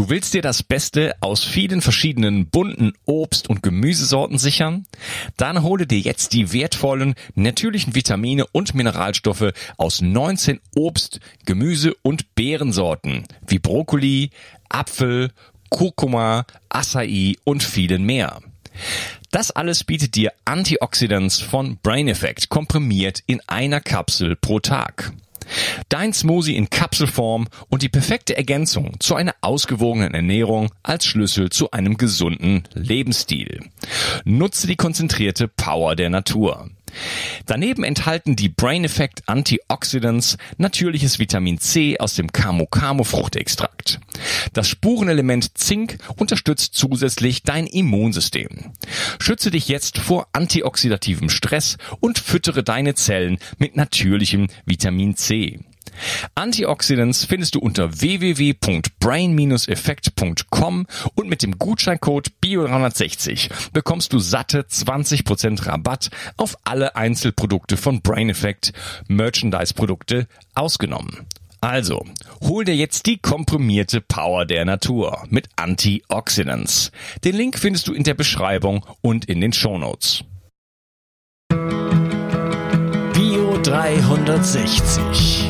Du willst dir das Beste aus vielen verschiedenen bunten Obst- und Gemüsesorten sichern? Dann hole dir jetzt die wertvollen natürlichen Vitamine und Mineralstoffe aus 19 Obst-, Gemüse- und Beerensorten wie Brokkoli, Apfel, Kurkuma, Acai und vielen mehr. Das alles bietet dir Antioxidants von Brain Effect komprimiert in einer Kapsel pro Tag. Dein Smoothie in Kapselform und die perfekte Ergänzung zu einer ausgewogenen Ernährung als Schlüssel zu einem gesunden Lebensstil. Nutze die konzentrierte Power der Natur. Daneben enthalten die Brain Effect Antioxidants natürliches Vitamin C aus dem Camo Camo Fruchtextrakt. Das Spurenelement Zink unterstützt zusätzlich dein Immunsystem. Schütze dich jetzt vor antioxidativem Stress und füttere deine Zellen mit natürlichem Vitamin C. Antioxidants findest du unter www.brain-effekt.com und mit dem Gutscheincode BIO360 bekommst du satte 20% Rabatt auf alle Einzelprodukte von Brain Effect, Merchandise-Produkte ausgenommen. Also, hol dir jetzt die komprimierte Power der Natur mit Antioxidants. Den Link findest du in der Beschreibung und in den Shownotes. Bio 360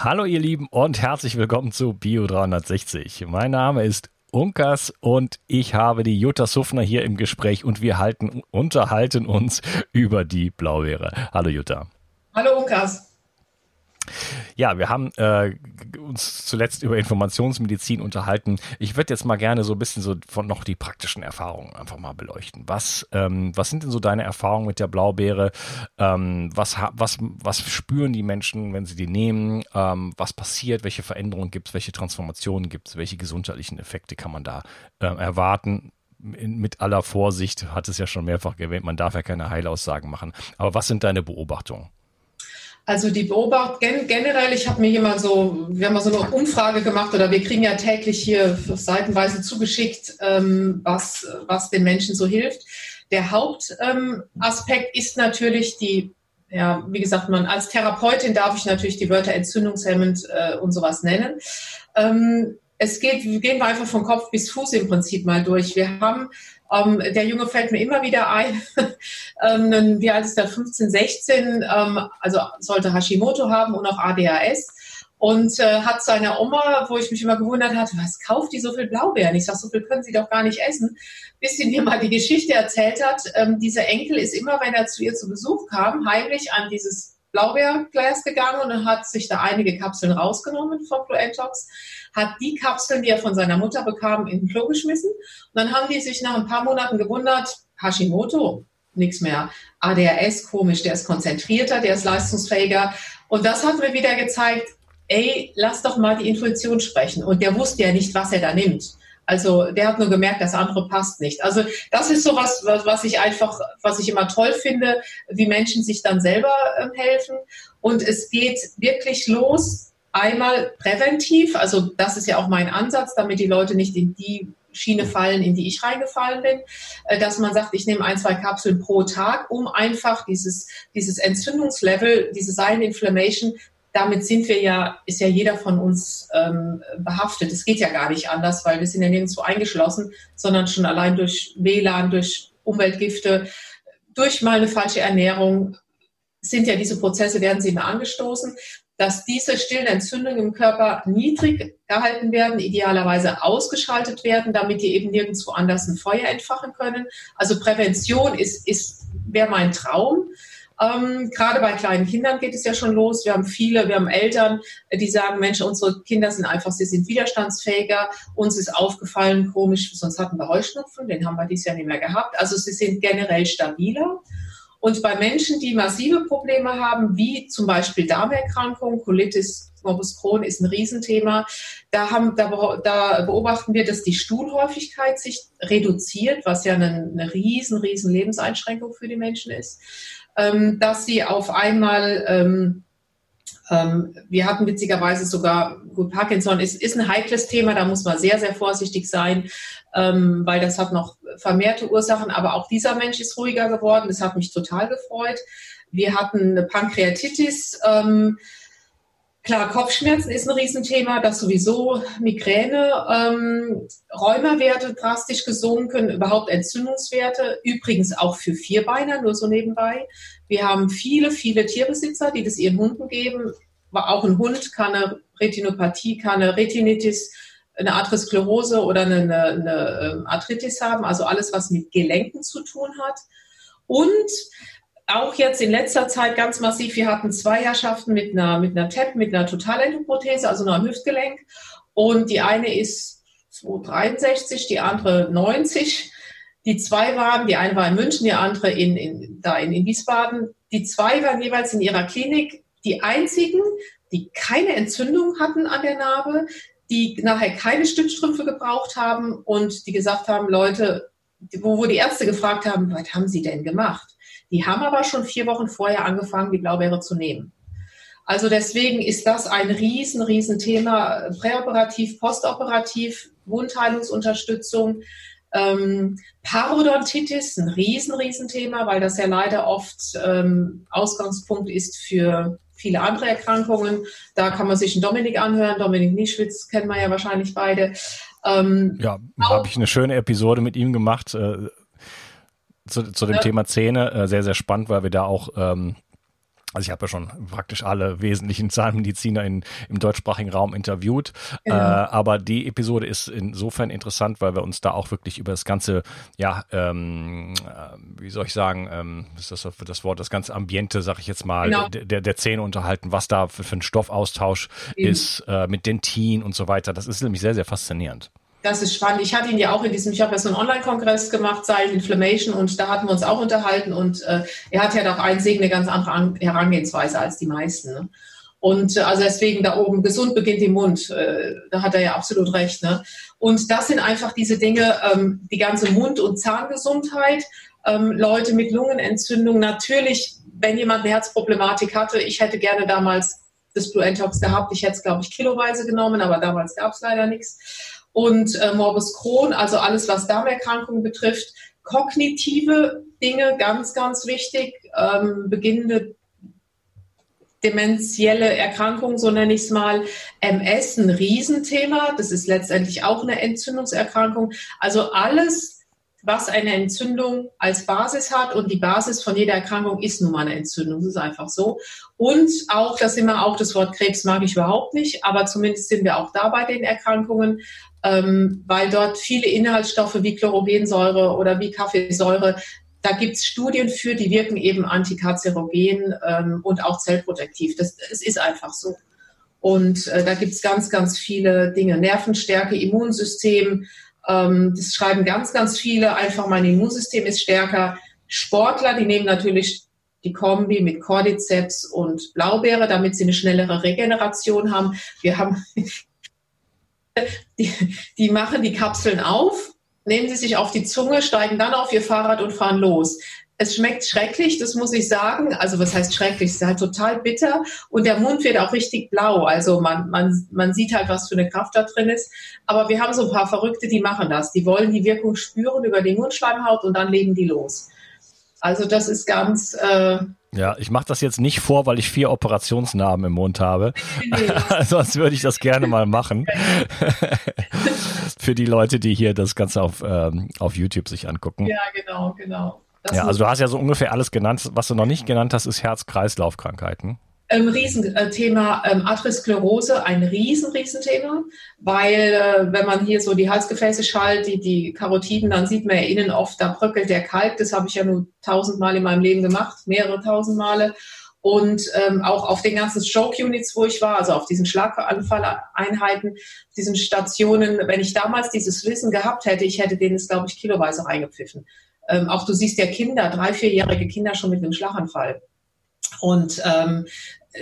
Hallo ihr Lieben und herzlich willkommen zu Bio 360. Mein Name ist Unkas und ich habe die Jutta Suffner hier im Gespräch und wir halten, unterhalten uns über die Blaubeere. Hallo Jutta. Hallo Unkas. Ja, wir haben äh, uns zuletzt über Informationsmedizin unterhalten. Ich würde jetzt mal gerne so ein bisschen so von noch die praktischen Erfahrungen einfach mal beleuchten. Was, ähm, was sind denn so deine Erfahrungen mit der Blaubeere? Ähm, was, was, was spüren die Menschen, wenn sie die nehmen? Ähm, was passiert? Welche Veränderungen gibt es? Welche Transformationen gibt es? Welche gesundheitlichen Effekte kann man da äh, erwarten? mit aller Vorsicht, hat es ja schon mehrfach erwähnt, man darf ja keine Heilaussagen machen. Aber was sind deine Beobachtungen? Also die Beobachtung generell, ich habe mir hier mal so, wir haben mal so eine Umfrage gemacht oder wir kriegen ja täglich hier seitenweise zugeschickt, ähm, was, was den Menschen so hilft. Der Hauptaspekt ähm, ist natürlich die, ja, wie gesagt, man als Therapeutin darf ich natürlich die Wörter entzündungshemmend äh, und sowas nennen. Es geht, gehen wir einfach von Kopf bis Fuß im Prinzip mal durch. Wir haben ähm, der Junge fällt mir immer wieder ein. ähm, wie alt ist der? 15, 16, ähm, also sollte Hashimoto haben und auch ADHS. Und äh, hat seine Oma, wo ich mich immer gewundert hatte, was kauft die so viel Blaubeeren? Ich sage, so viel können sie doch gar nicht essen. Bis sie mir mal die Geschichte erzählt hat, ähm, dieser Enkel ist immer, wenn er zu ihr zu Besuch kam, heimlich an dieses Blaubeerglas gegangen und hat sich da einige Kapseln rausgenommen von Proentox hat die Kapseln, die er von seiner Mutter bekam, in den Klo geschmissen. Und dann haben die sich nach ein paar Monaten gewundert, Hashimoto, nichts mehr. ADHS, komisch, der ist konzentrierter, der ist leistungsfähiger. Und das hat mir wieder gezeigt, ey, lass doch mal die Intuition sprechen. Und der wusste ja nicht, was er da nimmt. Also der hat nur gemerkt, das andere passt nicht. Also das ist so was, was ich einfach, was ich immer toll finde, wie Menschen sich dann selber äh, helfen. Und es geht wirklich los Einmal präventiv, also das ist ja auch mein Ansatz, damit die Leute nicht in die Schiene fallen, in die ich reingefallen bin, äh, dass man sagt, ich nehme ein, zwei Kapseln pro Tag, um einfach dieses, dieses Entzündungslevel, diese Silent Inflammation, damit sind wir ja, ist ja jeder von uns ähm, behaftet. Es geht ja gar nicht anders, weil wir sind ja nirgendwo eingeschlossen, sondern schon allein durch WLAN, durch Umweltgifte, durch mal eine falsche Ernährung sind ja diese Prozesse, werden sie immer angestoßen dass diese stillen Entzündungen im Körper niedrig gehalten werden, idealerweise ausgeschaltet werden, damit die eben nirgendwo anders ein Feuer entfachen können. Also Prävention ist, ist wäre mein Traum. Ähm, gerade bei kleinen Kindern geht es ja schon los. Wir haben viele, wir haben Eltern, die sagen, Mensch, unsere Kinder sind einfach, sie sind widerstandsfähiger. Uns ist aufgefallen, komisch, sonst hatten wir Heuschnupfen, den haben wir dieses Jahr nicht mehr gehabt. Also sie sind generell stabiler. Und bei Menschen, die massive Probleme haben, wie zum Beispiel Darmerkrankungen, Colitis Morbus Crohn ist ein Riesenthema. Da, haben, da, da beobachten wir, dass die Stuhlhäufigkeit sich reduziert, was ja eine, eine riesen, riesen Lebenseinschränkung für die Menschen ist. Ähm, dass sie auf einmal ähm, wir hatten witzigerweise sogar, gut, Parkinson ist, ist ein heikles Thema, da muss man sehr, sehr vorsichtig sein, ähm, weil das hat noch vermehrte Ursachen, aber auch dieser Mensch ist ruhiger geworden, das hat mich total gefreut. Wir hatten eine Pankreatitis, ähm, Klar, Kopfschmerzen ist ein Riesenthema, das sowieso Migräne, ähm, Rheumawerte drastisch gesunken, überhaupt Entzündungswerte, übrigens auch für Vierbeiner, nur so nebenbei. Wir haben viele, viele Tierbesitzer, die das ihren Hunden geben. auch ein Hund kann eine Retinopathie, kann eine Retinitis, eine Arteriosklerose oder eine, eine, eine ähm, Arthritis haben, also alles, was mit Gelenken zu tun hat. Und auch jetzt in letzter Zeit ganz massiv. Wir hatten zwei Herrschaften mit einer, mit einer TEP, mit einer Totalendoprothese, also einer Hüftgelenk. Und die eine ist 263, die andere 90. Die zwei waren, die eine war in München, die andere in, in, da in, in Wiesbaden. Die zwei waren jeweils in ihrer Klinik die einzigen, die keine Entzündung hatten an der Narbe, die nachher keine Stützstrümpfe gebraucht haben und die gesagt haben, Leute, wo, wo die Ärzte gefragt haben, was haben sie denn gemacht? Die haben aber schon vier Wochen vorher angefangen, die Blaubeere zu nehmen. Also deswegen ist das ein riesen, riesen Thema, präoperativ, postoperativ, Wundheilungsunterstützung. Ähm, Parodontitis, ein riesen, riesen Thema, weil das ja leider oft ähm, Ausgangspunkt ist für viele andere Erkrankungen. Da kann man sich einen Dominik anhören. Dominik Nischwitz kennen wir ja wahrscheinlich beide. Ähm, ja, habe ich eine schöne Episode mit ihm gemacht. Äh, zu, zu dem ja. Thema Zähne äh, sehr, sehr spannend, weil wir da auch ähm, also ich habe ja schon praktisch alle wesentlichen Zahnmediziner in, im deutschsprachigen Raum interviewt. Ja. Äh, aber die Episode ist insofern interessant, weil wir uns da auch wirklich über das ganze, ja, ähm, äh, wie soll ich sagen, ähm, ist das das Wort, das ganze Ambiente, sag ich jetzt mal, genau. der, der Zähne unterhalten, was da für, für ein Stoffaustausch Eben. ist äh, mit Dentin und so weiter. Das ist nämlich sehr, sehr faszinierend. Das ist spannend. Ich hatte ihn ja auch in diesem, ich habe ja so einen Online-Kongress gemacht, Silent Inflammation, und da hatten wir uns auch unterhalten und äh, er hat ja doch ein Segen eine ganz andere Herangehensweise als die meisten. Ne? Und äh, also deswegen da oben, gesund beginnt im Mund, äh, da hat er ja absolut recht. Ne? Und das sind einfach diese Dinge, ähm, die ganze Mund- und Zahngesundheit, ähm, Leute mit Lungenentzündung, natürlich, wenn jemand eine Herzproblematik hatte, ich hätte gerne damals das Blue Entox gehabt, ich hätte es, glaube ich, kiloweise genommen, aber damals gab es leider nichts und äh, Morbus Crohn, also alles, was Darmerkrankungen betrifft. Kognitive Dinge, ganz, ganz wichtig. Ähm, beginnende dementielle Erkrankung, so nenne ich es mal. MS, ein Riesenthema. Das ist letztendlich auch eine Entzündungserkrankung. Also alles, was eine Entzündung als Basis hat und die Basis von jeder Erkrankung ist nun mal eine Entzündung. Das ist einfach so. Und auch, das immer auch das Wort Krebs mag ich überhaupt nicht, aber zumindest sind wir auch da bei den Erkrankungen ähm, weil dort viele Inhaltsstoffe wie Chlorogensäure oder wie Kaffeesäure, da gibt es Studien für, die wirken eben antikarzerogen ähm, und auch zellprotektiv. Das, das ist einfach so. Und äh, da gibt es ganz, ganz viele Dinge. Nervenstärke, Immunsystem, ähm, das schreiben ganz, ganz viele. Einfach mein Immunsystem ist stärker. Sportler, die nehmen natürlich die Kombi mit Cordyceps und Blaubeere, damit sie eine schnellere Regeneration haben. Wir haben die, die machen die Kapseln auf, nehmen sie sich auf die Zunge, steigen dann auf ihr Fahrrad und fahren los. Es schmeckt schrecklich, das muss ich sagen. Also was heißt schrecklich? Es ist halt total bitter und der Mund wird auch richtig blau. Also man, man, man sieht halt, was für eine Kraft da drin ist. Aber wir haben so ein paar Verrückte, die machen das. Die wollen die Wirkung spüren über die Mundschleimhaut und dann legen die los. Also das ist ganz, äh, ja, ich mache das jetzt nicht vor, weil ich vier Operationsnarben im Mund habe. Sonst würde ich das gerne mal machen. Für die Leute, die hier das Ganze auf, ähm, auf YouTube sich angucken. Ja, genau, genau. Das ja, also du hast ja so ungefähr alles genannt. Was du noch nicht genannt hast, ist Herz-Kreislauf-Krankheiten. Ähm, Riesenthema ähm, Atherosklerose, ein riesen, Riesenthema, weil äh, wenn man hier so die Halsgefäße schaltet, die, die Karotiden, dann sieht man ja innen oft, da bröckelt der Kalk. Das habe ich ja nur tausendmal in meinem Leben gemacht, mehrere tausend Male. Und ähm, auch auf den ganzen Stroke-Units, wo ich war, also auf diesen Schlaganfalleinheiten, diesen Stationen, wenn ich damals dieses Wissen gehabt hätte, ich hätte denen es, glaube ich, kiloweise reingepfiffen. Ähm, auch du siehst ja Kinder, drei, vierjährige Kinder schon mit einem Schlaganfall. Und ähm,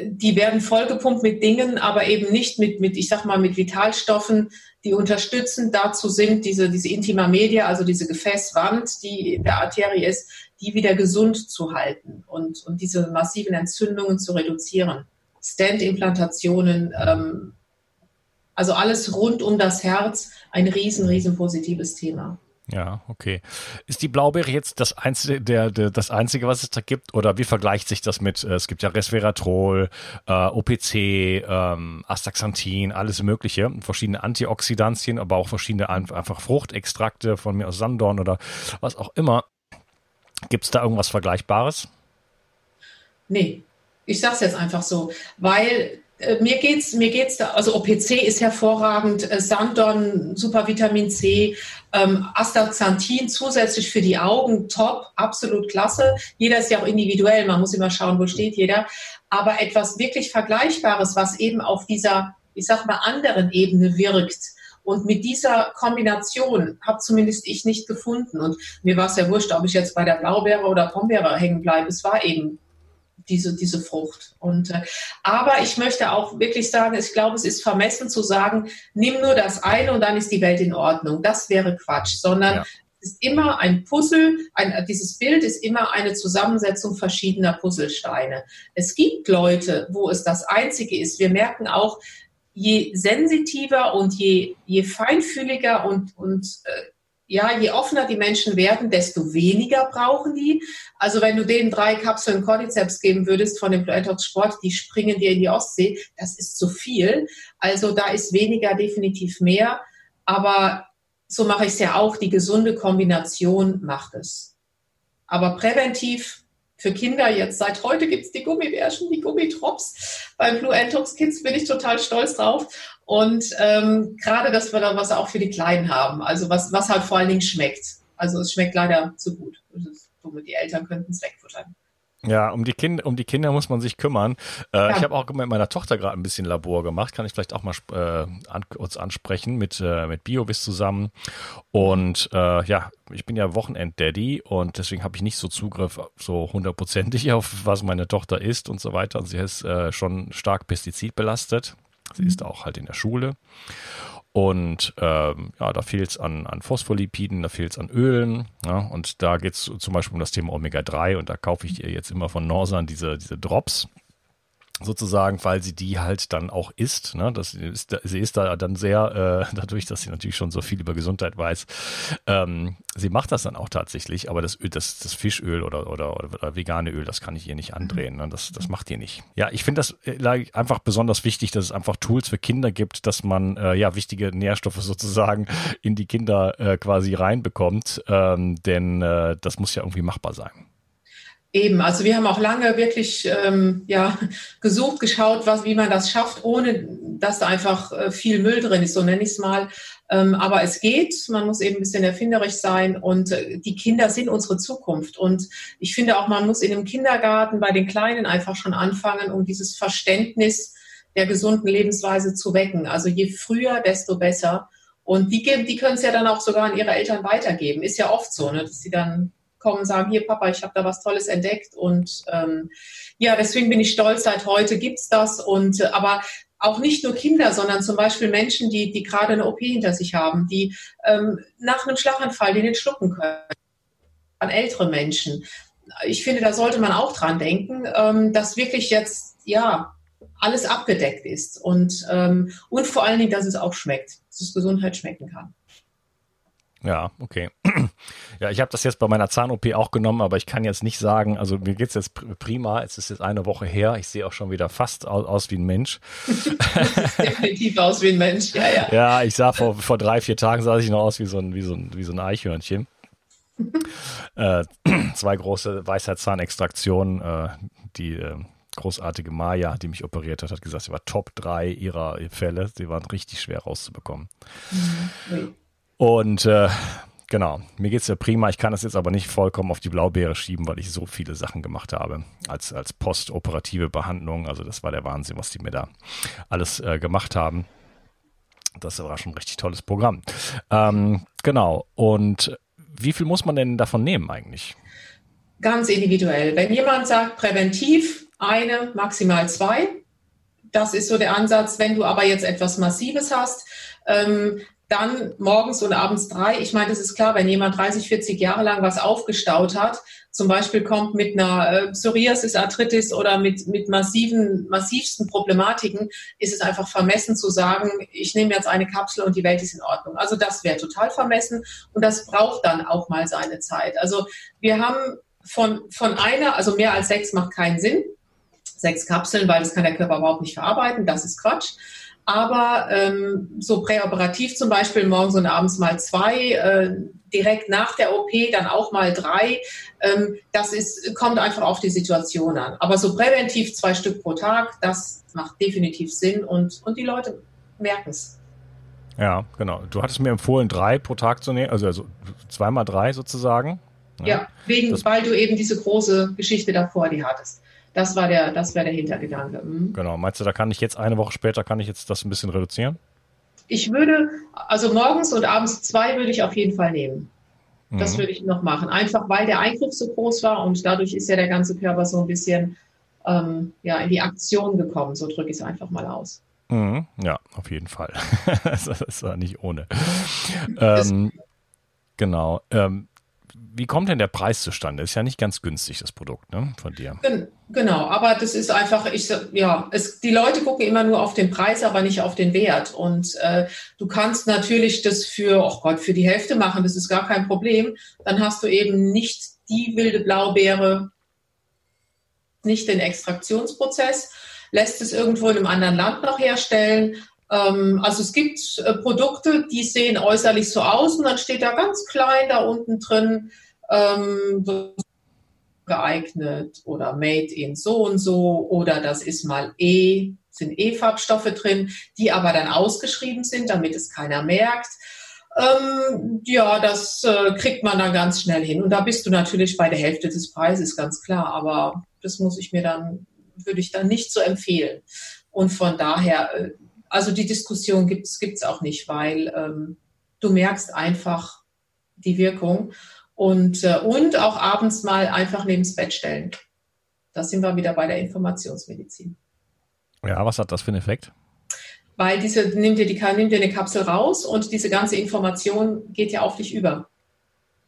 die werden vollgepumpt mit Dingen, aber eben nicht mit, mit, ich sag mal, mit Vitalstoffen, die unterstützend dazu sind, diese, diese Intima Media, also diese Gefäßwand, die in der Arterie ist, die wieder gesund zu halten und, und diese massiven Entzündungen zu reduzieren. Stand-Implantationen, ähm, also alles rund um das Herz, ein riesen, riesen positives Thema. Ja, okay. Ist die Blaubeere jetzt das einzige, der, der, das einzige, was es da gibt? Oder wie vergleicht sich das mit, äh, es gibt ja Resveratrol, äh, OPC, ähm, Astaxanthin, alles Mögliche, verschiedene Antioxidantien, aber auch verschiedene einfach Fruchtextrakte von mir aus Sandorn oder was auch immer. Gibt es da irgendwas Vergleichbares? Nee, ich sag's jetzt einfach so, weil mir geht's, mir geht's da, also OPC ist hervorragend, äh, Sandon, Supervitamin C, ähm, Astaxanthin zusätzlich für die Augen, top, absolut klasse. Jeder ist ja auch individuell, man muss immer schauen, wo steht jeder. Aber etwas wirklich Vergleichbares, was eben auf dieser, ich sag mal, anderen Ebene wirkt, und mit dieser Kombination habe zumindest ich nicht gefunden. Und mir war es ja wurscht, ob ich jetzt bei der Blaubeere oder Pombeere hängen bleibe. Es war eben diese, diese Frucht. Und, äh, aber ich möchte auch wirklich sagen, ich glaube, es ist vermessen zu sagen, nimm nur das eine und dann ist die Welt in Ordnung. Das wäre Quatsch, sondern ja. es ist immer ein Puzzle, ein, dieses Bild ist immer eine Zusammensetzung verschiedener Puzzlesteine. Es gibt Leute, wo es das Einzige ist. Wir merken auch, je sensitiver und je, je feinfühliger und, und äh, ja, je offener die Menschen werden, desto weniger brauchen die. Also wenn du denen drei Kapseln Cordyceps geben würdest von dem Bluetox Sport, die springen dir in die Ostsee, das ist zu viel. Also da ist weniger definitiv mehr. Aber so mache ich es ja auch. Die gesunde Kombination macht es. Aber präventiv für Kinder jetzt, seit heute gibt es die Gummibärchen, die Gummitrops. Bei Blue Antox Kids bin ich total stolz drauf. Und ähm, gerade, dass wir da was auch für die Kleinen haben, also was, was halt vor allen Dingen schmeckt. Also es schmeckt leider zu gut. Die Eltern könnten es wegfuttern. Ja, um die, kind, um die Kinder muss man sich kümmern. Äh, ja. Ich habe auch mit meiner Tochter gerade ein bisschen Labor gemacht, kann ich vielleicht auch mal äh, an, uns ansprechen mit, äh, mit BioVis zusammen. Und äh, ja, ich bin ja Wochenend-Daddy und deswegen habe ich nicht so Zugriff so hundertprozentig auf, was meine Tochter isst und so weiter. Und sie ist äh, schon stark pestizidbelastet. Sie ist auch halt in der Schule. Und ähm, ja, da fehlt es an, an Phospholipiden, da fehlt es an Ölen. Ja, und da geht es zum Beispiel um das Thema Omega-3 und da kaufe ich ihr jetzt immer von Norsan diese, diese Drops sozusagen, weil sie die halt dann auch isst. Ne? Das ist, sie ist da dann sehr, äh, dadurch, dass sie natürlich schon so viel über Gesundheit weiß, ähm, sie macht das dann auch tatsächlich, aber das Öl, das, das Fischöl oder, oder, oder vegane Öl, das kann ich ihr nicht andrehen. Ne? Das, das macht ihr nicht. Ja, ich finde das äh, einfach besonders wichtig, dass es einfach Tools für Kinder gibt, dass man äh, ja wichtige Nährstoffe sozusagen in die Kinder äh, quasi reinbekommt, ähm, denn äh, das muss ja irgendwie machbar sein. Eben, also wir haben auch lange wirklich ähm, ja, gesucht, geschaut, was, wie man das schafft, ohne dass da einfach äh, viel Müll drin ist, so nenne ich es mal. Ähm, aber es geht, man muss eben ein bisschen erfinderisch sein und äh, die Kinder sind unsere Zukunft. Und ich finde auch, man muss in dem Kindergarten bei den Kleinen einfach schon anfangen, um dieses Verständnis der gesunden Lebensweise zu wecken. Also je früher, desto besser. Und die, die können es ja dann auch sogar an ihre Eltern weitergeben. Ist ja oft so, ne, dass sie dann kommen und sagen, hier Papa, ich habe da was Tolles entdeckt. Und ähm, ja, deswegen bin ich stolz, seit heute gibt es das. Und äh, aber auch nicht nur Kinder, sondern zum Beispiel Menschen, die, die gerade eine OP hinter sich haben, die ähm, nach einem Schlaganfall den nicht schlucken können. An ältere Menschen. Ich finde, da sollte man auch dran denken, ähm, dass wirklich jetzt, ja, alles abgedeckt ist und, ähm, und vor allen Dingen, dass es auch schmeckt, dass es Gesundheit schmecken kann. Ja, okay. Ja, ich habe das jetzt bei meiner Zahn-OP auch genommen, aber ich kann jetzt nicht sagen, also mir geht's jetzt prima, es ist jetzt eine Woche her, ich sehe auch schon wieder fast aus, aus wie ein Mensch. definitiv aus wie ein Mensch, ja, ja. Ja, ich sah vor, vor drei, vier Tagen sah ich noch aus wie so ein, wie so ein, wie so ein Eichhörnchen. äh, zwei große Weisheitszahnextraktionen, äh, die äh, großartige Maya, die mich operiert hat, hat gesagt, sie war Top 3 ihrer Fälle. Sie waren richtig schwer rauszubekommen. Mhm. Und äh, genau, mir geht's ja prima. Ich kann das jetzt aber nicht vollkommen auf die Blaubeere schieben, weil ich so viele Sachen gemacht habe als, als postoperative Behandlung. Also das war der Wahnsinn, was die mir da alles äh, gemacht haben. Das war schon ein richtig tolles Programm. Ähm, genau. Und wie viel muss man denn davon nehmen eigentlich? Ganz individuell. Wenn jemand sagt, präventiv, eine, maximal zwei. Das ist so der Ansatz. Wenn du aber jetzt etwas Massives hast, ähm, dann morgens und abends drei. Ich meine, das ist klar, wenn jemand 30, 40 Jahre lang was aufgestaut hat, zum Beispiel kommt mit einer äh, Psoriasis, Arthritis oder mit, mit massiven, massivsten Problematiken, ist es einfach vermessen zu sagen, ich nehme jetzt eine Kapsel und die Welt ist in Ordnung. Also das wäre total vermessen und das braucht dann auch mal seine Zeit. Also wir haben von, von einer, also mehr als sechs macht keinen Sinn. Sechs Kapseln, weil das kann der Körper überhaupt nicht verarbeiten, das ist Quatsch. Aber ähm, so präoperativ zum Beispiel morgens und abends mal zwei, äh, direkt nach der OP dann auch mal drei. Ähm, das ist, kommt einfach auf die Situation an. Aber so präventiv zwei Stück pro Tag, das macht definitiv Sinn und, und die Leute merken es. Ja, genau. Du hattest mir empfohlen, drei pro Tag zu nehmen, also, also zweimal drei sozusagen. Ja, ja wegen, weil du eben diese große Geschichte davor die hattest. Das war der, das wäre der Hintergedanke. Mhm. Genau. Meinst du, da kann ich jetzt eine Woche später, kann ich jetzt das ein bisschen reduzieren? Ich würde, also morgens und abends zwei würde ich auf jeden Fall nehmen. Das mhm. würde ich noch machen. Einfach weil der Eingriff so groß war und dadurch ist ja der ganze Körper so ein bisschen ähm, ja, in die Aktion gekommen. So drücke ich es einfach mal aus. Mhm. Ja, auf jeden Fall. das war nicht ohne. Ähm, genau. Ähm, wie kommt denn der Preis zustande? Ist ja nicht ganz günstig, das Produkt ne, von dir. Genau, aber das ist einfach, ich, ja, es, die Leute gucken immer nur auf den Preis, aber nicht auf den Wert. Und äh, du kannst natürlich das für, oh Gott, für die Hälfte machen, das ist gar kein Problem. Dann hast du eben nicht die wilde Blaubeere, nicht den Extraktionsprozess, lässt es irgendwo in einem anderen Land noch herstellen, ähm, also es gibt äh, Produkte, die sehen äußerlich so aus und dann steht da ganz klein da unten drin ähm, geeignet oder made in so und so oder das ist mal E, sind E-Farbstoffe drin, die aber dann ausgeschrieben sind, damit es keiner merkt. Ähm, ja, das äh, kriegt man dann ganz schnell hin. Und da bist du natürlich bei der Hälfte des Preises, ganz klar. Aber das muss ich mir dann, würde ich dann nicht so empfehlen. Und von daher äh, also die Diskussion gibt es auch nicht, weil ähm, du merkst einfach die Wirkung und, äh, und auch abends mal einfach neben das Bett stellen. Da sind wir wieder bei der Informationsmedizin. Ja, was hat das für einen Effekt? Weil diese, nimmt dir, die, nimmt dir eine Kapsel raus und diese ganze Information geht ja auf dich über.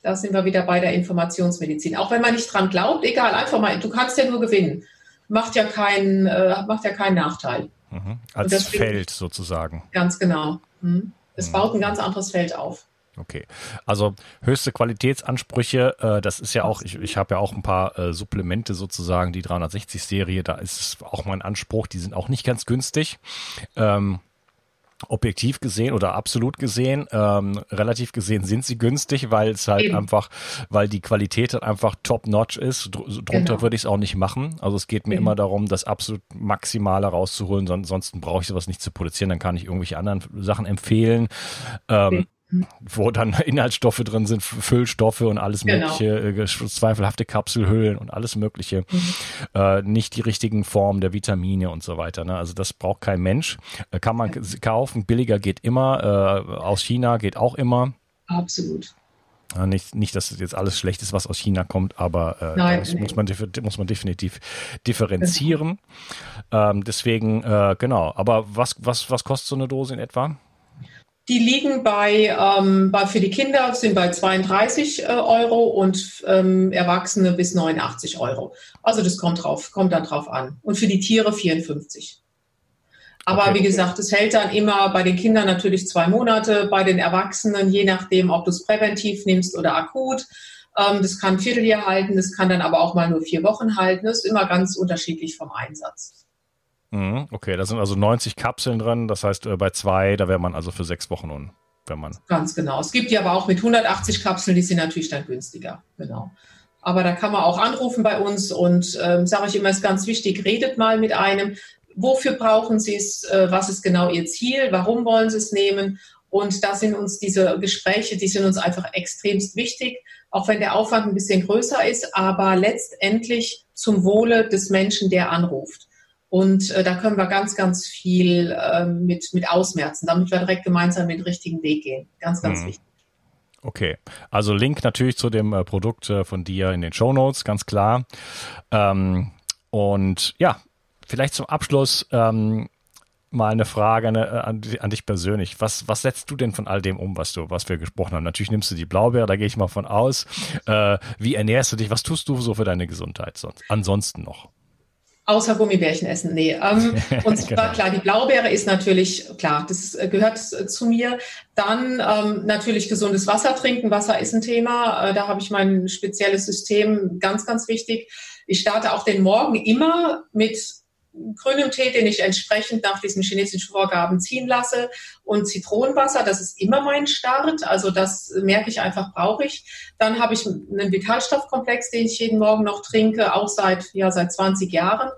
Da sind wir wieder bei der Informationsmedizin. Auch wenn man nicht dran glaubt, egal, einfach mal, du kannst ja nur gewinnen. Macht ja keinen, äh, macht ja keinen Nachteil. Mhm. Als deswegen, Feld sozusagen. Ganz genau. Mhm. Es mhm. baut ein ganz anderes Feld auf. Okay, also höchste Qualitätsansprüche, äh, das ist ja auch, ich, ich habe ja auch ein paar äh, Supplemente sozusagen, die 360-Serie, da ist es auch mein Anspruch, die sind auch nicht ganz günstig. Ähm, objektiv gesehen oder absolut gesehen, ähm, relativ gesehen sind sie günstig, weil es halt Eben. einfach, weil die Qualität halt einfach top-notch ist. Drunter genau. würde ich es auch nicht machen. Also es geht mir Eben. immer darum, das absolut Maximale rauszuholen. Ansonsten brauche ich sowas nicht zu produzieren. Dann kann ich irgendwelche anderen Sachen empfehlen. Ähm, wo dann Inhaltsstoffe drin sind, Füllstoffe und alles genau. mögliche, äh, zweifelhafte Kapselhüllen und alles mögliche, mhm. äh, nicht die richtigen Formen der Vitamine und so weiter. Ne? Also das braucht kein Mensch. Äh, kann man ja. kaufen, billiger geht immer, äh, aus China geht auch immer. Absolut. Ja, nicht, nicht, dass jetzt alles schlecht ist, was aus China kommt, aber äh, Nein, das nee. muss, man, muss man definitiv differenzieren. Ähm, deswegen, äh, genau. Aber was, was, was kostet so eine Dose in etwa? Die liegen bei, ähm, bei für die Kinder sind bei 32 äh, Euro und ähm, Erwachsene bis 89 Euro. Also das kommt drauf, kommt dann drauf an. Und für die Tiere 54. Aber okay. wie gesagt, es hält dann immer bei den Kindern natürlich zwei Monate, bei den Erwachsenen, je nachdem, ob du es präventiv nimmst oder akut. Ähm, das kann ein Vierteljahr halten, das kann dann aber auch mal nur vier Wochen halten. Das ist immer ganz unterschiedlich vom Einsatz. Mhm, okay, da sind also 90 Kapseln drin. Das heißt, äh, bei zwei, da wäre man also für sechs Wochen un, wenn man. Ganz genau. Es gibt die aber auch mit 180 Kapseln, die sind natürlich dann günstiger. Genau. Aber da kann man auch anrufen bei uns und ähm, sage ich immer, ist ganz wichtig, redet mal mit einem. Wofür brauchen Sie es? Äh, was ist genau Ihr Ziel? Warum wollen Sie es nehmen? Und da sind uns diese Gespräche, die sind uns einfach extremst wichtig, auch wenn der Aufwand ein bisschen größer ist, aber letztendlich zum Wohle des Menschen, der anruft. Und äh, da können wir ganz, ganz viel äh, mit, mit ausmerzen, damit wir direkt gemeinsam den richtigen Weg gehen. Ganz, ganz mhm. wichtig. Okay, also Link natürlich zu dem äh, Produkt äh, von dir in den Show Notes, ganz klar. Ähm, und ja, vielleicht zum Abschluss ähm, mal eine Frage an, an, dich persönlich. Was, was setzt du denn von all dem um, was du, was wir gesprochen haben? Natürlich nimmst du die Blaubeere, da gehe ich mal von aus. Äh, wie ernährst du dich? Was tust du so für deine Gesundheit sonst? Ansonsten noch? Außer Gummibärchen essen, nee. Ähm, und zwar genau. klar, die Blaubeere ist natürlich, klar, das äh, gehört zu mir. Dann ähm, natürlich gesundes Wasser trinken. Wasser ist ein Thema. Äh, da habe ich mein spezielles System, ganz, ganz wichtig. Ich starte auch den Morgen immer mit grünem Tee, den ich entsprechend nach diesen chinesischen Vorgaben ziehen lasse und Zitronenwasser, das ist immer mein Start, also das merke ich einfach, brauche ich. Dann habe ich einen Vitalstoffkomplex, den ich jeden Morgen noch trinke, auch seit, ja, seit 20 Jahren.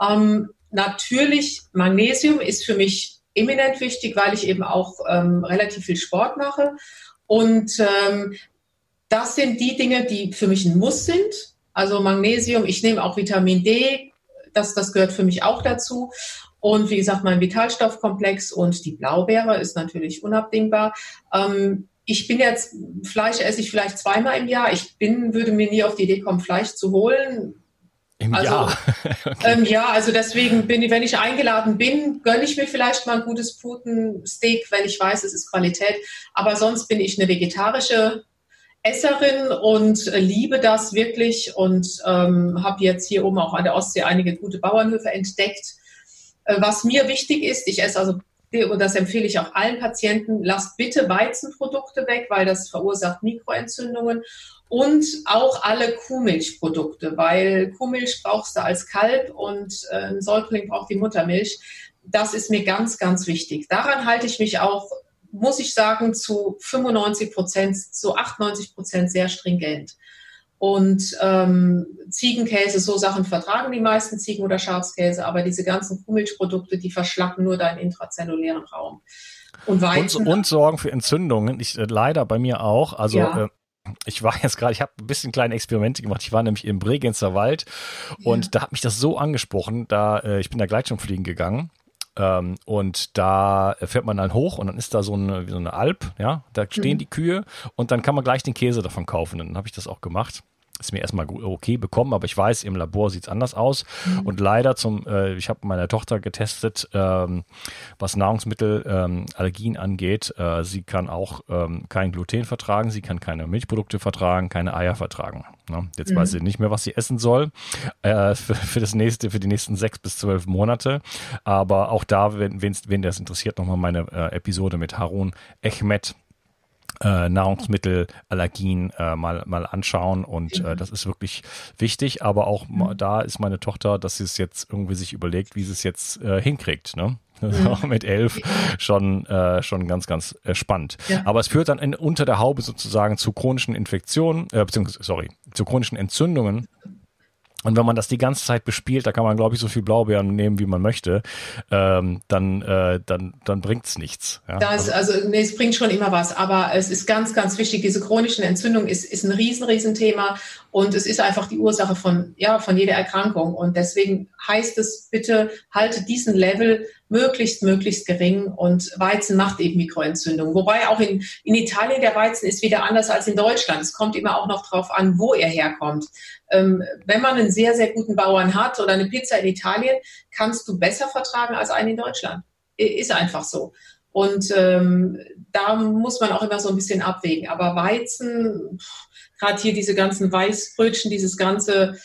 Ähm, natürlich, Magnesium ist für mich eminent wichtig, weil ich eben auch ähm, relativ viel Sport mache und ähm, das sind die Dinge, die für mich ein Muss sind. Also Magnesium, ich nehme auch Vitamin D, das, das gehört für mich auch dazu. Und wie gesagt, mein Vitalstoffkomplex und die Blaubeere ist natürlich unabdingbar. Ähm, ich bin jetzt, Fleisch esse ich vielleicht zweimal im Jahr. Ich bin, würde mir nie auf die Idee kommen, Fleisch zu holen. Im also, Jahr? okay. ähm, ja, also deswegen bin ich, wenn ich eingeladen bin, gönne ich mir vielleicht mal ein gutes Putensteak, wenn ich weiß, es ist Qualität. Aber sonst bin ich eine vegetarische Esserin und äh, liebe das wirklich und ähm, habe jetzt hier oben auch an der Ostsee einige gute Bauernhöfe entdeckt. Äh, was mir wichtig ist, ich esse also, und das empfehle ich auch allen Patienten, lasst bitte Weizenprodukte weg, weil das verursacht Mikroentzündungen und auch alle Kuhmilchprodukte, weil Kuhmilch brauchst du als Kalb und äh, ein Säugling braucht die Muttermilch. Das ist mir ganz, ganz wichtig. Daran halte ich mich auch muss ich sagen, zu 95 Prozent, zu 98 Prozent sehr stringent. Und ähm, Ziegenkäse, so Sachen vertragen die meisten Ziegen- oder Schafskäse, aber diese ganzen Kuhmilchprodukte, die verschlacken nur deinen intrazellulären Raum. Und, Weizen, und, und sorgen für Entzündungen. Ich, äh, leider bei mir auch. Also ja. äh, ich war jetzt gerade, ich habe ein bisschen kleine Experimente gemacht. Ich war nämlich im Bregenzer Wald und ja. da hat mich das so angesprochen, da äh, ich bin da Gleitschirmfliegen gegangen ähm, und da fährt man dann hoch und dann ist da so eine, so eine Alp, ja, da stehen mhm. die Kühe und dann kann man gleich den Käse davon kaufen. Und dann habe ich das auch gemacht ist mir erstmal okay bekommen, aber ich weiß, im Labor sieht es anders aus. Mhm. Und leider zum, äh, ich habe meine Tochter getestet, ähm, was Nahrungsmittelallergien ähm, angeht. Äh, sie kann auch ähm, kein Gluten vertragen, sie kann keine Milchprodukte vertragen, keine Eier vertragen. Ne? Jetzt mhm. weiß sie nicht mehr, was sie essen soll äh, für, für, das nächste, für die nächsten sechs bis zwölf Monate. Aber auch da, wenn, wen das interessiert, nochmal meine äh, Episode mit Harun Echmet äh, Nahrungsmittelallergien äh, mal, mal anschauen und äh, das ist wirklich wichtig, aber auch mhm. da ist meine Tochter, dass sie es jetzt irgendwie sich überlegt, wie sie es jetzt äh, hinkriegt, ne? Mhm. mit elf schon, äh, schon ganz, ganz äh, spannend. Ja. Aber es führt dann in, unter der Haube sozusagen zu chronischen Infektionen, äh, beziehungsweise, sorry, zu chronischen Entzündungen und wenn man das die ganze Zeit bespielt, da kann man, glaube ich, so viel Blaubeeren nehmen, wie man möchte, ähm, dann, äh, dann, dann bringt's nichts. Ja? Das, also, also nee, es bringt schon immer was, aber es ist ganz, ganz wichtig, diese chronischen Entzündungen ist, ist ein riesen, riesen Thema und es ist einfach die Ursache von, ja, von jeder Erkrankung. Und deswegen heißt es bitte, halte diesen Level möglichst, möglichst gering und Weizen macht eben Mikroentzündungen. Wobei auch in, in Italien der Weizen ist wieder anders als in Deutschland. Es kommt immer auch noch drauf an, wo er herkommt. Ähm, wenn man einen sehr, sehr guten Bauern hat oder eine Pizza in Italien, kannst du besser vertragen als einen in Deutschland. Ist einfach so. Und ähm, da muss man auch immer so ein bisschen abwägen. Aber Weizen, gerade hier diese ganzen Weißbrötchen, dieses ganze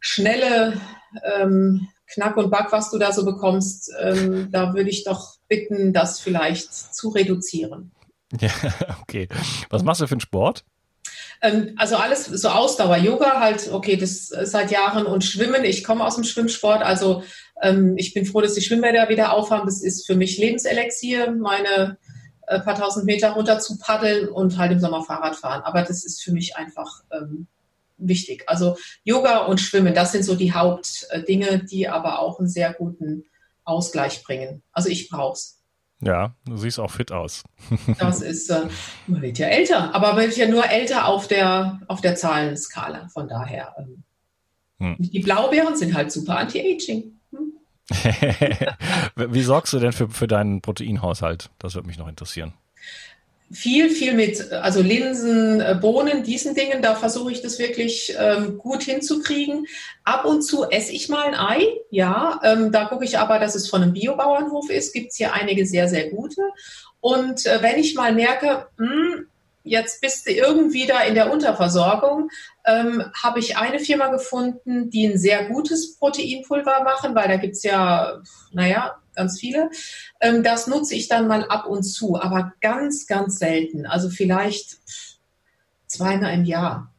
schnelle ähm, Knack und Back, was du da so bekommst, ähm, da würde ich doch bitten, das vielleicht zu reduzieren. Ja, okay. Was machst du für einen Sport? Ähm, also alles so Ausdauer, Yoga halt, okay, das seit Jahren und Schwimmen. Ich komme aus dem Schwimmsport, also ähm, ich bin froh, dass die Schwimmbäder wieder aufhaben. Das ist für mich Lebenselixier, meine äh, paar tausend Meter runter zu paddeln und halt im Sommer Fahrrad fahren. Aber das ist für mich einfach ähm, wichtig. Also Yoga und Schwimmen, das sind so die Hauptdinge, die aber auch einen sehr guten Ausgleich bringen. Also ich brauche es. Ja, du siehst auch fit aus. das ist, äh, man wird ja älter, aber man wird ja nur älter auf der, auf der Zahlenskala. Von daher, ähm, hm. die Blaubeeren sind halt super anti-aging. Wie sorgst du denn für, für deinen Proteinhaushalt? Das würde mich noch interessieren. viel, viel mit, also Linsen, äh, Bohnen, diesen Dingen, da versuche ich das wirklich ähm, gut hinzukriegen. Ab und zu esse ich mal ein Ei, ja, ähm, da gucke ich aber, dass es von einem Biobauernhof ist, gibt es hier einige sehr, sehr gute. Und äh, wenn ich mal merke, mh, hm, jetzt bist du irgendwie da in der Unterversorgung, ähm, habe ich eine Firma gefunden, die ein sehr gutes Proteinpulver machen, weil da gibt es ja, naja, ganz viele. Ähm, das nutze ich dann mal ab und zu, aber ganz, ganz selten. Also vielleicht zweimal im Jahr.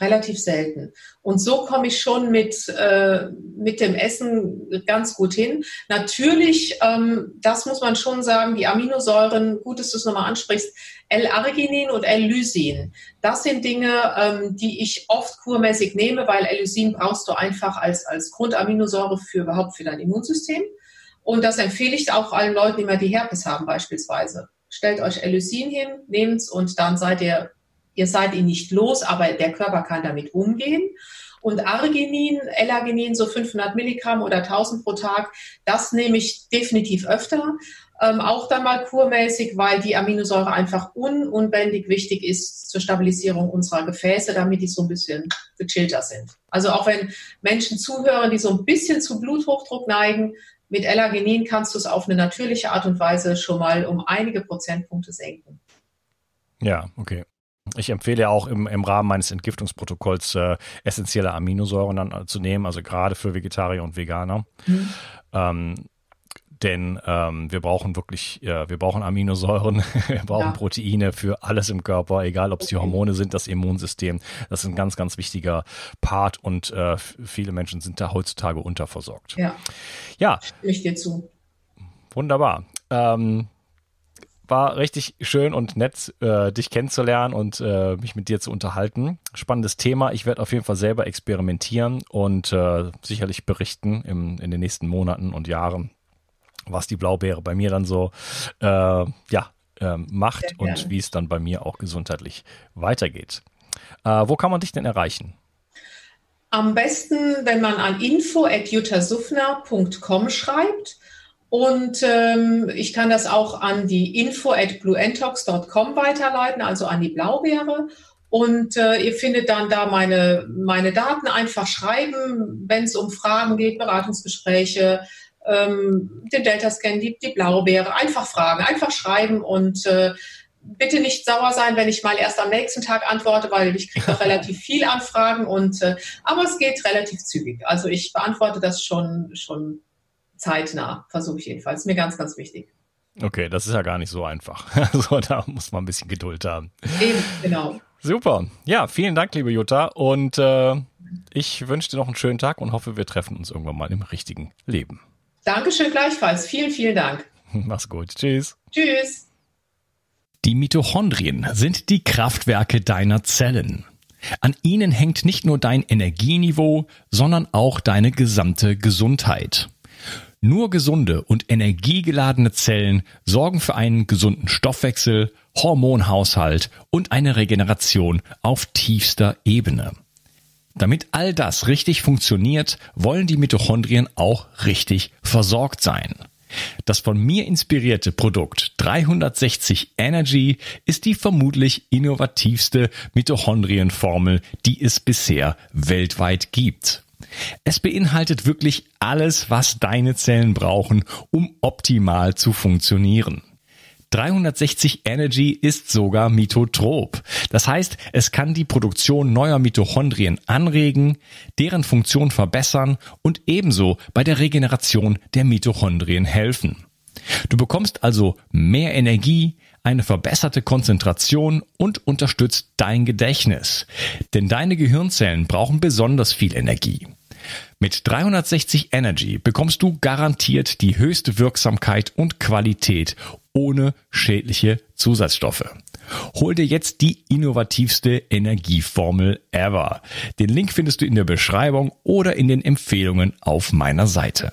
Relativ selten. Und so komme ich schon mit, äh, mit dem Essen ganz gut hin. Natürlich, ähm, das muss man schon sagen, die Aminosäuren, gut, dass du es nochmal ansprichst, L-Arginin und L-Lysin. Das sind Dinge, ähm, die ich oft kurmäßig nehme, weil L-Lysin brauchst du einfach als, als Grundaminosäure für überhaupt für dein Immunsystem. Und das empfehle ich auch allen Leuten, die mal die Herpes haben beispielsweise. Stellt euch Elysin hin, nehmt's und dann seid ihr, ihr seid ihn nicht los, aber der Körper kann damit umgehen. Und Arginin, L-Arginin, so 500 Milligramm oder 1000 pro Tag, das nehme ich definitiv öfter. Ähm, auch dann mal kurmäßig, weil die Aminosäure einfach ununbändig wichtig ist zur Stabilisierung unserer Gefäße, damit die so ein bisschen gechillter sind. Also auch wenn Menschen zuhören, die so ein bisschen zu Bluthochdruck neigen, mit L-Arginin kannst du es auf eine natürliche Art und Weise schon mal um einige Prozentpunkte senken. Ja, okay. Ich empfehle ja auch im, im Rahmen meines Entgiftungsprotokolls äh, essentielle Aminosäuren dann äh, zu nehmen, also gerade für Vegetarier und Veganer. Mhm. Ähm, denn ähm, wir brauchen wirklich, ja, wir brauchen Aminosäuren, wir brauchen ja. Proteine für alles im Körper, egal ob es die Hormone sind, das Immunsystem. Das ist ein ganz, ganz wichtiger Part und äh, viele Menschen sind da heutzutage unterversorgt. Ja. Ja. Ich dir zu. Wunderbar. Ähm, war richtig schön und nett, äh, dich kennenzulernen und äh, mich mit dir zu unterhalten. Spannendes Thema. Ich werde auf jeden Fall selber experimentieren und äh, sicherlich berichten im, in den nächsten Monaten und Jahren, was die Blaubeere bei mir dann so äh, ja, äh, macht und wie es dann bei mir auch gesundheitlich weitergeht. Äh, wo kann man dich denn erreichen? Am besten, wenn man an info.jutasufner.com schreibt. Und ähm, ich kann das auch an die info at bluentox.com weiterleiten, also an die Blaubeere. Und äh, ihr findet dann da meine, meine Daten einfach schreiben, wenn es um Fragen geht, Beratungsgespräche, ähm, den Delta-Scan, die, die Blaubeere, einfach fragen, einfach schreiben und äh, bitte nicht sauer sein, wenn ich mal erst am nächsten Tag antworte, weil ich kriege noch relativ viel Anfragen und äh, aber es geht relativ zügig. Also ich beantworte das schon schon zeitnah, versuche ich jedenfalls. Mir ganz, ganz wichtig. Okay, das ist ja gar nicht so einfach. Also da muss man ein bisschen Geduld haben. Eben, genau. Super. Ja, vielen Dank, liebe Jutta. Und äh, ich wünsche dir noch einen schönen Tag und hoffe, wir treffen uns irgendwann mal im richtigen Leben. Dankeschön gleichfalls. Vielen, vielen Dank. Mach's gut. Tschüss. Tschüss. Die Mitochondrien sind die Kraftwerke deiner Zellen. An ihnen hängt nicht nur dein Energieniveau, sondern auch deine gesamte Gesundheit. Nur gesunde und energiegeladene Zellen sorgen für einen gesunden Stoffwechsel, Hormonhaushalt und eine Regeneration auf tiefster Ebene. Damit all das richtig funktioniert, wollen die Mitochondrien auch richtig versorgt sein. Das von mir inspirierte Produkt 360 Energy ist die vermutlich innovativste Mitochondrienformel, die es bisher weltweit gibt. Es beinhaltet wirklich alles, was deine Zellen brauchen, um optimal zu funktionieren. 360 Energy ist sogar mitotrop. Das heißt, es kann die Produktion neuer Mitochondrien anregen, deren Funktion verbessern und ebenso bei der Regeneration der Mitochondrien helfen. Du bekommst also mehr Energie, eine verbesserte Konzentration und unterstützt dein Gedächtnis. Denn deine Gehirnzellen brauchen besonders viel Energie. Mit 360 Energy bekommst du garantiert die höchste Wirksamkeit und Qualität ohne schädliche Zusatzstoffe. Hol dir jetzt die innovativste Energieformel ever. Den Link findest du in der Beschreibung oder in den Empfehlungen auf meiner Seite.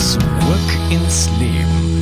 Zurück ins Leben.